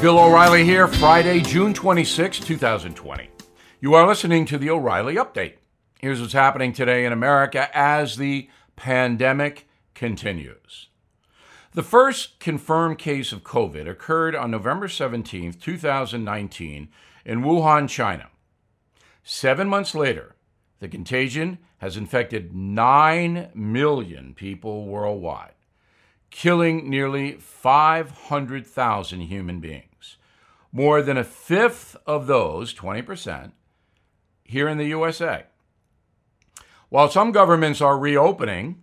Bill O'Reilly here, Friday, June 26, 2020. You are listening to the O'Reilly Update. Here's what's happening today in America as the pandemic continues. The first confirmed case of COVID occurred on November 17, 2019, in Wuhan, China. Seven months later, the contagion has infected 9 million people worldwide, killing nearly 500,000 human beings. More than a fifth of those, 20%, here in the USA. While some governments are reopening,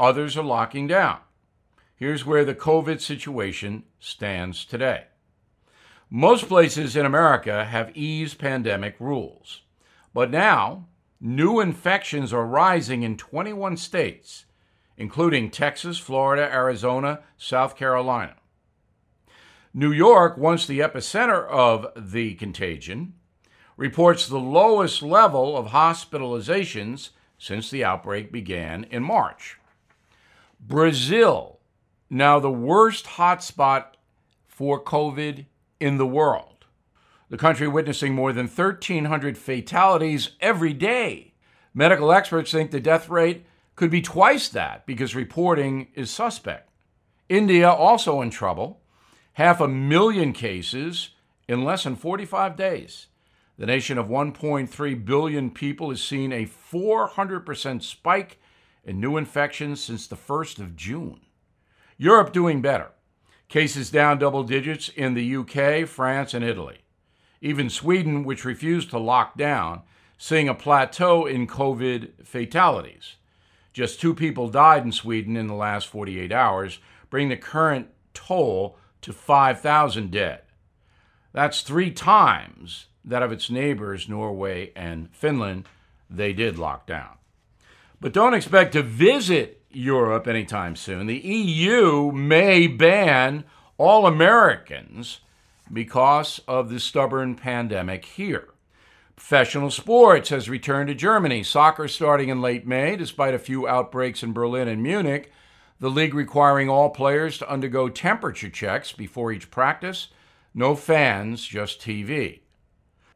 others are locking down. Here's where the COVID situation stands today. Most places in America have eased pandemic rules, but now new infections are rising in 21 states, including Texas, Florida, Arizona, South Carolina. New York, once the epicenter of the contagion, reports the lowest level of hospitalizations since the outbreak began in March. Brazil, now the worst hotspot for COVID in the world. The country witnessing more than 1,300 fatalities every day. Medical experts think the death rate could be twice that because reporting is suspect. India also in trouble half a million cases in less than 45 days. The nation of 1.3 billion people has seen a 400% spike in new infections since the 1st of June. Europe doing better. Cases down double digits in the UK, France, and Italy. Even Sweden, which refused to lock down, seeing a plateau in COVID fatalities. Just two people died in Sweden in the last 48 hours, bringing the current toll to 5,000 dead. That's three times that of its neighbors, Norway and Finland, they did lock down. But don't expect to visit Europe anytime soon. The EU may ban all Americans because of the stubborn pandemic here. Professional sports has returned to Germany. Soccer starting in late May, despite a few outbreaks in Berlin and Munich the league requiring all players to undergo temperature checks before each practice. No fans, just TV.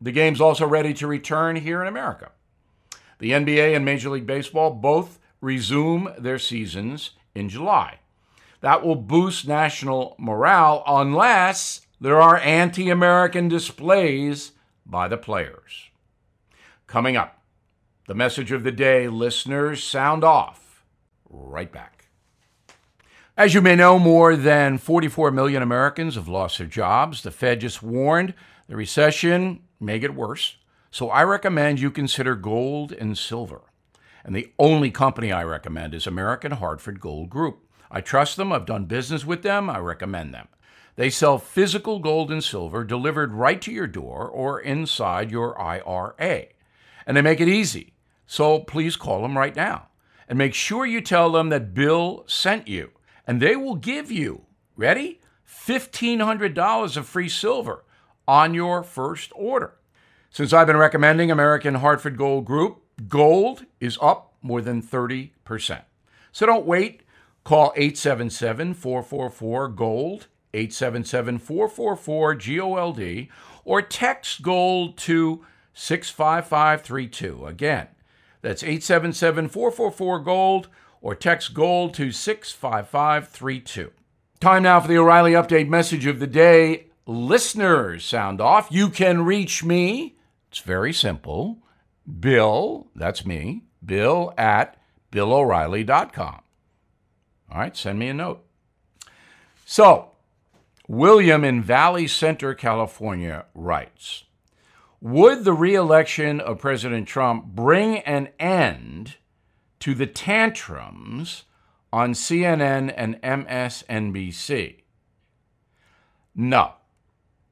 The game's also ready to return here in America. The NBA and Major League Baseball both resume their seasons in July. That will boost national morale unless there are anti American displays by the players. Coming up, the message of the day listeners sound off. Right back. As you may know, more than 44 million Americans have lost their jobs. The Fed just warned the recession may get worse. So I recommend you consider gold and silver. And the only company I recommend is American Hartford Gold Group. I trust them, I've done business with them, I recommend them. They sell physical gold and silver delivered right to your door or inside your IRA. And they make it easy. So please call them right now. And make sure you tell them that Bill sent you and they will give you, ready? $1,500 of free silver on your first order. Since I've been recommending American Hartford Gold Group, gold is up more than 30%. So don't wait. Call 877 444 GOLD, 877 444 GOLD, or text GOLD to 65532. Again, that's 877 444 GOLD or text GOLD to 65532. Time now for the O'Reilly Update message of the day. Listeners, sound off. You can reach me. It's very simple. Bill, that's me, bill at BillO'Reilly.com. All right, send me a note. So, William in Valley Center, California writes Would the reelection of President Trump bring an end to the tantrums on CNN and MSNBC. No.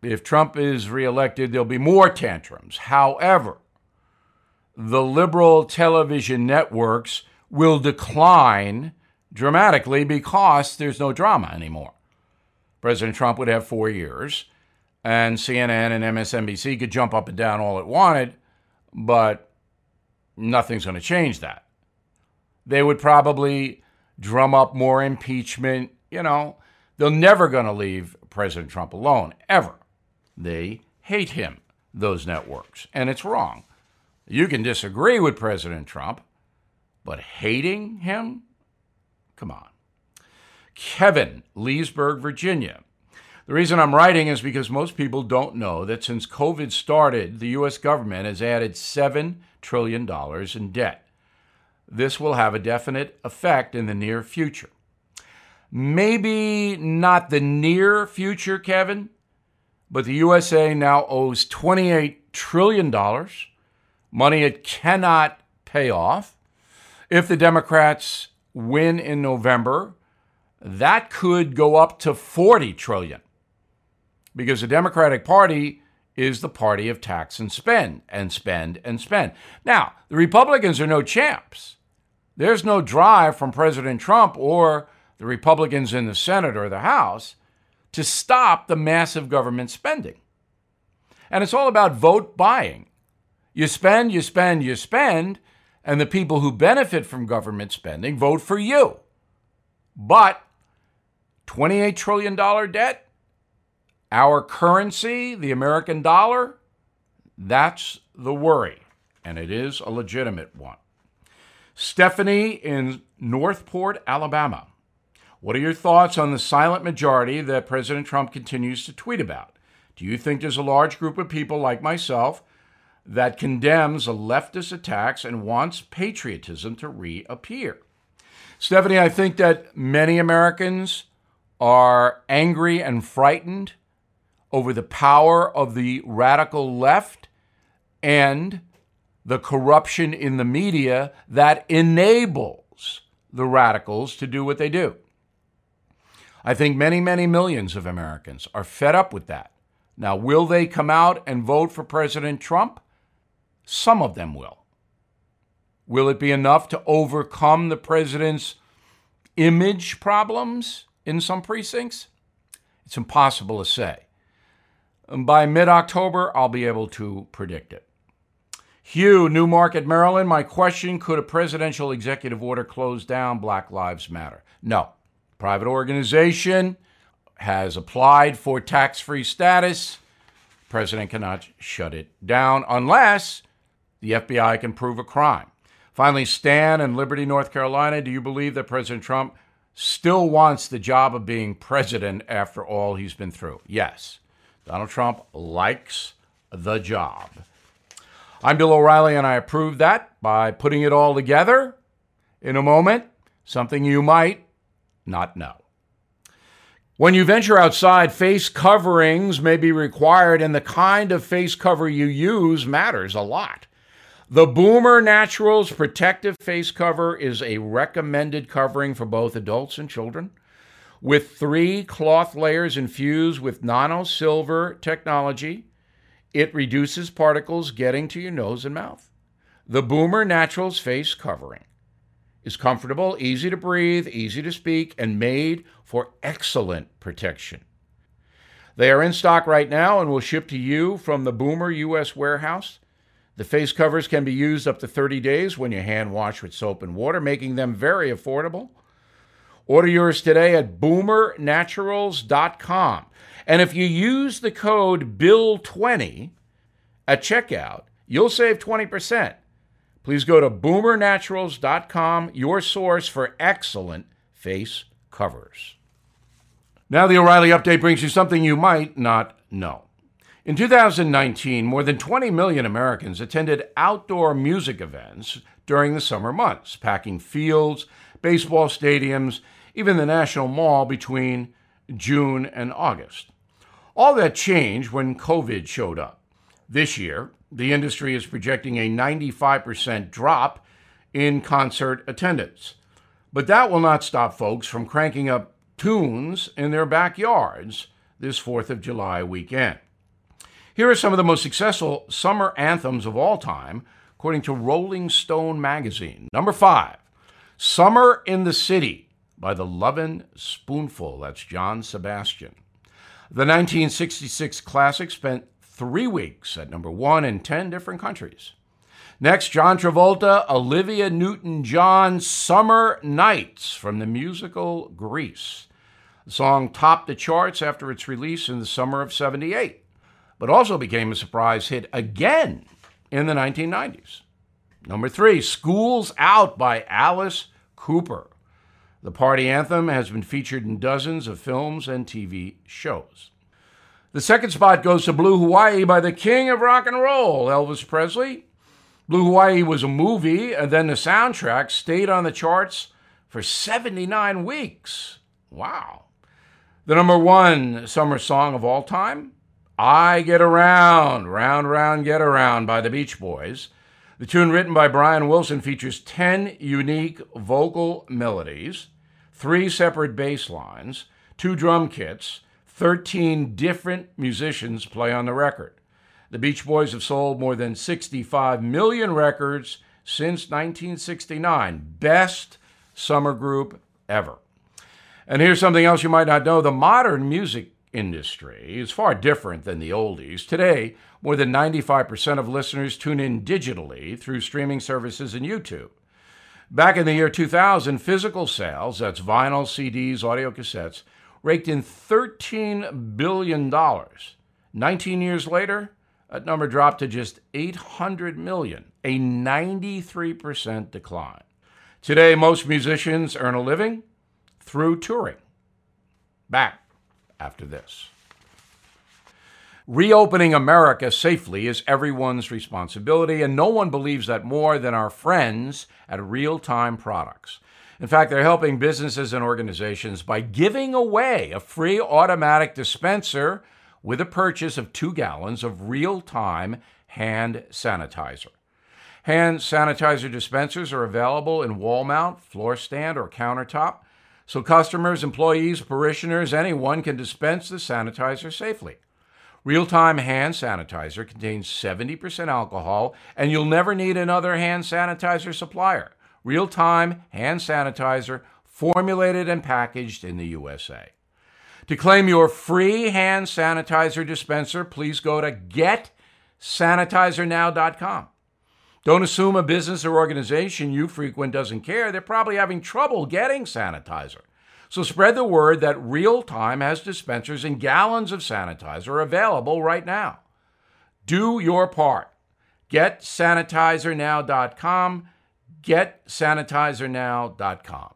If Trump is reelected, there'll be more tantrums. However, the liberal television networks will decline dramatically because there's no drama anymore. President Trump would have four years, and CNN and MSNBC could jump up and down all it wanted, but nothing's going to change that they would probably drum up more impeachment. You know, they're never going to leave President Trump alone, ever. They hate him, those networks, and it's wrong. You can disagree with President Trump, but hating him? Come on. Kevin, Leesburg, Virginia. The reason I'm writing is because most people don't know that since COVID started, the U.S. government has added $7 trillion in debt. This will have a definite effect in the near future. Maybe not the near future, Kevin, but the USA now owes $28 trillion, money it cannot pay off. If the Democrats win in November, that could go up to 40 trillion because the Democratic Party is the party of tax and spend and spend and spend. Now, the Republicans are no champs. There's no drive from President Trump or the Republicans in the Senate or the House to stop the massive government spending. And it's all about vote buying. You spend, you spend, you spend, and the people who benefit from government spending vote for you. But $28 trillion debt, our currency, the American dollar, that's the worry, and it is a legitimate one. Stephanie in Northport, Alabama. What are your thoughts on the silent majority that President Trump continues to tweet about? Do you think there's a large group of people like myself that condemns the leftist attacks and wants patriotism to reappear? Stephanie, I think that many Americans are angry and frightened over the power of the radical left and the corruption in the media that enables the radicals to do what they do. I think many, many millions of Americans are fed up with that. Now, will they come out and vote for President Trump? Some of them will. Will it be enough to overcome the president's image problems in some precincts? It's impossible to say. By mid October, I'll be able to predict it. Hugh, Newmarket, Maryland. My question Could a presidential executive order close down Black Lives Matter? No. Private organization has applied for tax free status. President cannot shut it down unless the FBI can prove a crime. Finally, Stan in Liberty, North Carolina. Do you believe that President Trump still wants the job of being president after all he's been through? Yes. Donald Trump likes the job. I'm Bill O'Reilly, and I approve that by putting it all together in a moment, something you might not know. When you venture outside, face coverings may be required, and the kind of face cover you use matters a lot. The Boomer Naturals Protective Face Cover is a recommended covering for both adults and children with three cloth layers infused with nano silver technology. It reduces particles getting to your nose and mouth. The Boomer Naturals face covering is comfortable, easy to breathe, easy to speak, and made for excellent protection. They are in stock right now and will ship to you from the Boomer U.S. warehouse. The face covers can be used up to 30 days when you hand wash with soap and water, making them very affordable. Order yours today at boomernaturals.com. And if you use the code BILL20 at checkout, you'll save 20%. Please go to boomernaturals.com, your source for excellent face covers. Now, the O'Reilly update brings you something you might not know. In 2019, more than 20 million Americans attended outdoor music events during the summer months, packing fields, baseball stadiums, even the National Mall between June and August. All that changed when COVID showed up. This year, the industry is projecting a 95% drop in concert attendance. But that will not stop folks from cranking up tunes in their backyards this 4th of July weekend. Here are some of the most successful summer anthems of all time, according to Rolling Stone magazine. Number five, Summer in the City by the Lovin' Spoonful. That's John Sebastian. The 1966 classic spent three weeks at number one in 10 different countries. Next, John Travolta, Olivia Newton John, Summer Nights from the musical Grease. The song topped the charts after its release in the summer of 78, but also became a surprise hit again in the 1990s. Number three, School's Out by Alice Cooper. The party anthem has been featured in dozens of films and TV shows. The second spot goes to Blue Hawaii by the king of rock and roll, Elvis Presley. Blue Hawaii was a movie, and then the soundtrack stayed on the charts for 79 weeks. Wow. The number one summer song of all time, I Get Around, Round, Round, Get Around by the Beach Boys. The tune written by Brian Wilson features 10 unique vocal melodies, three separate bass lines, two drum kits, 13 different musicians play on the record. The Beach Boys have sold more than 65 million records since 1969. Best summer group ever. And here's something else you might not know the modern music industry is far different than the oldies. Today, more than 95% of listeners tune in digitally through streaming services and YouTube. Back in the year 2000, physical sales, that's vinyl, CDs, audio cassettes, raked in $13 billion. 19 years later, that number dropped to just 800 million, a 93% decline. Today, most musicians earn a living through touring. Back after this. Reopening America safely is everyone's responsibility, and no one believes that more than our friends at Real Time Products. In fact, they're helping businesses and organizations by giving away a free automatic dispenser with a purchase of two gallons of real time hand sanitizer. Hand sanitizer dispensers are available in wall mount, floor stand, or countertop, so customers, employees, parishioners, anyone can dispense the sanitizer safely. Real time hand sanitizer contains 70% alcohol, and you'll never need another hand sanitizer supplier real time hand sanitizer formulated and packaged in the USA. To claim your free hand sanitizer dispenser, please go to getsanitizernow.com. Don't assume a business or organization you frequent doesn't care. They're probably having trouble getting sanitizer. So spread the word that Real Time has dispensers and gallons of sanitizer available right now. Do your part. GetSanitizerNow.com getsanitizernow.com.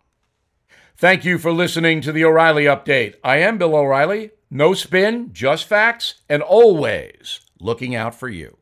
Thank you for listening to the O'Reilly Update. I am Bill O'Reilly. No spin, just facts, and always looking out for you.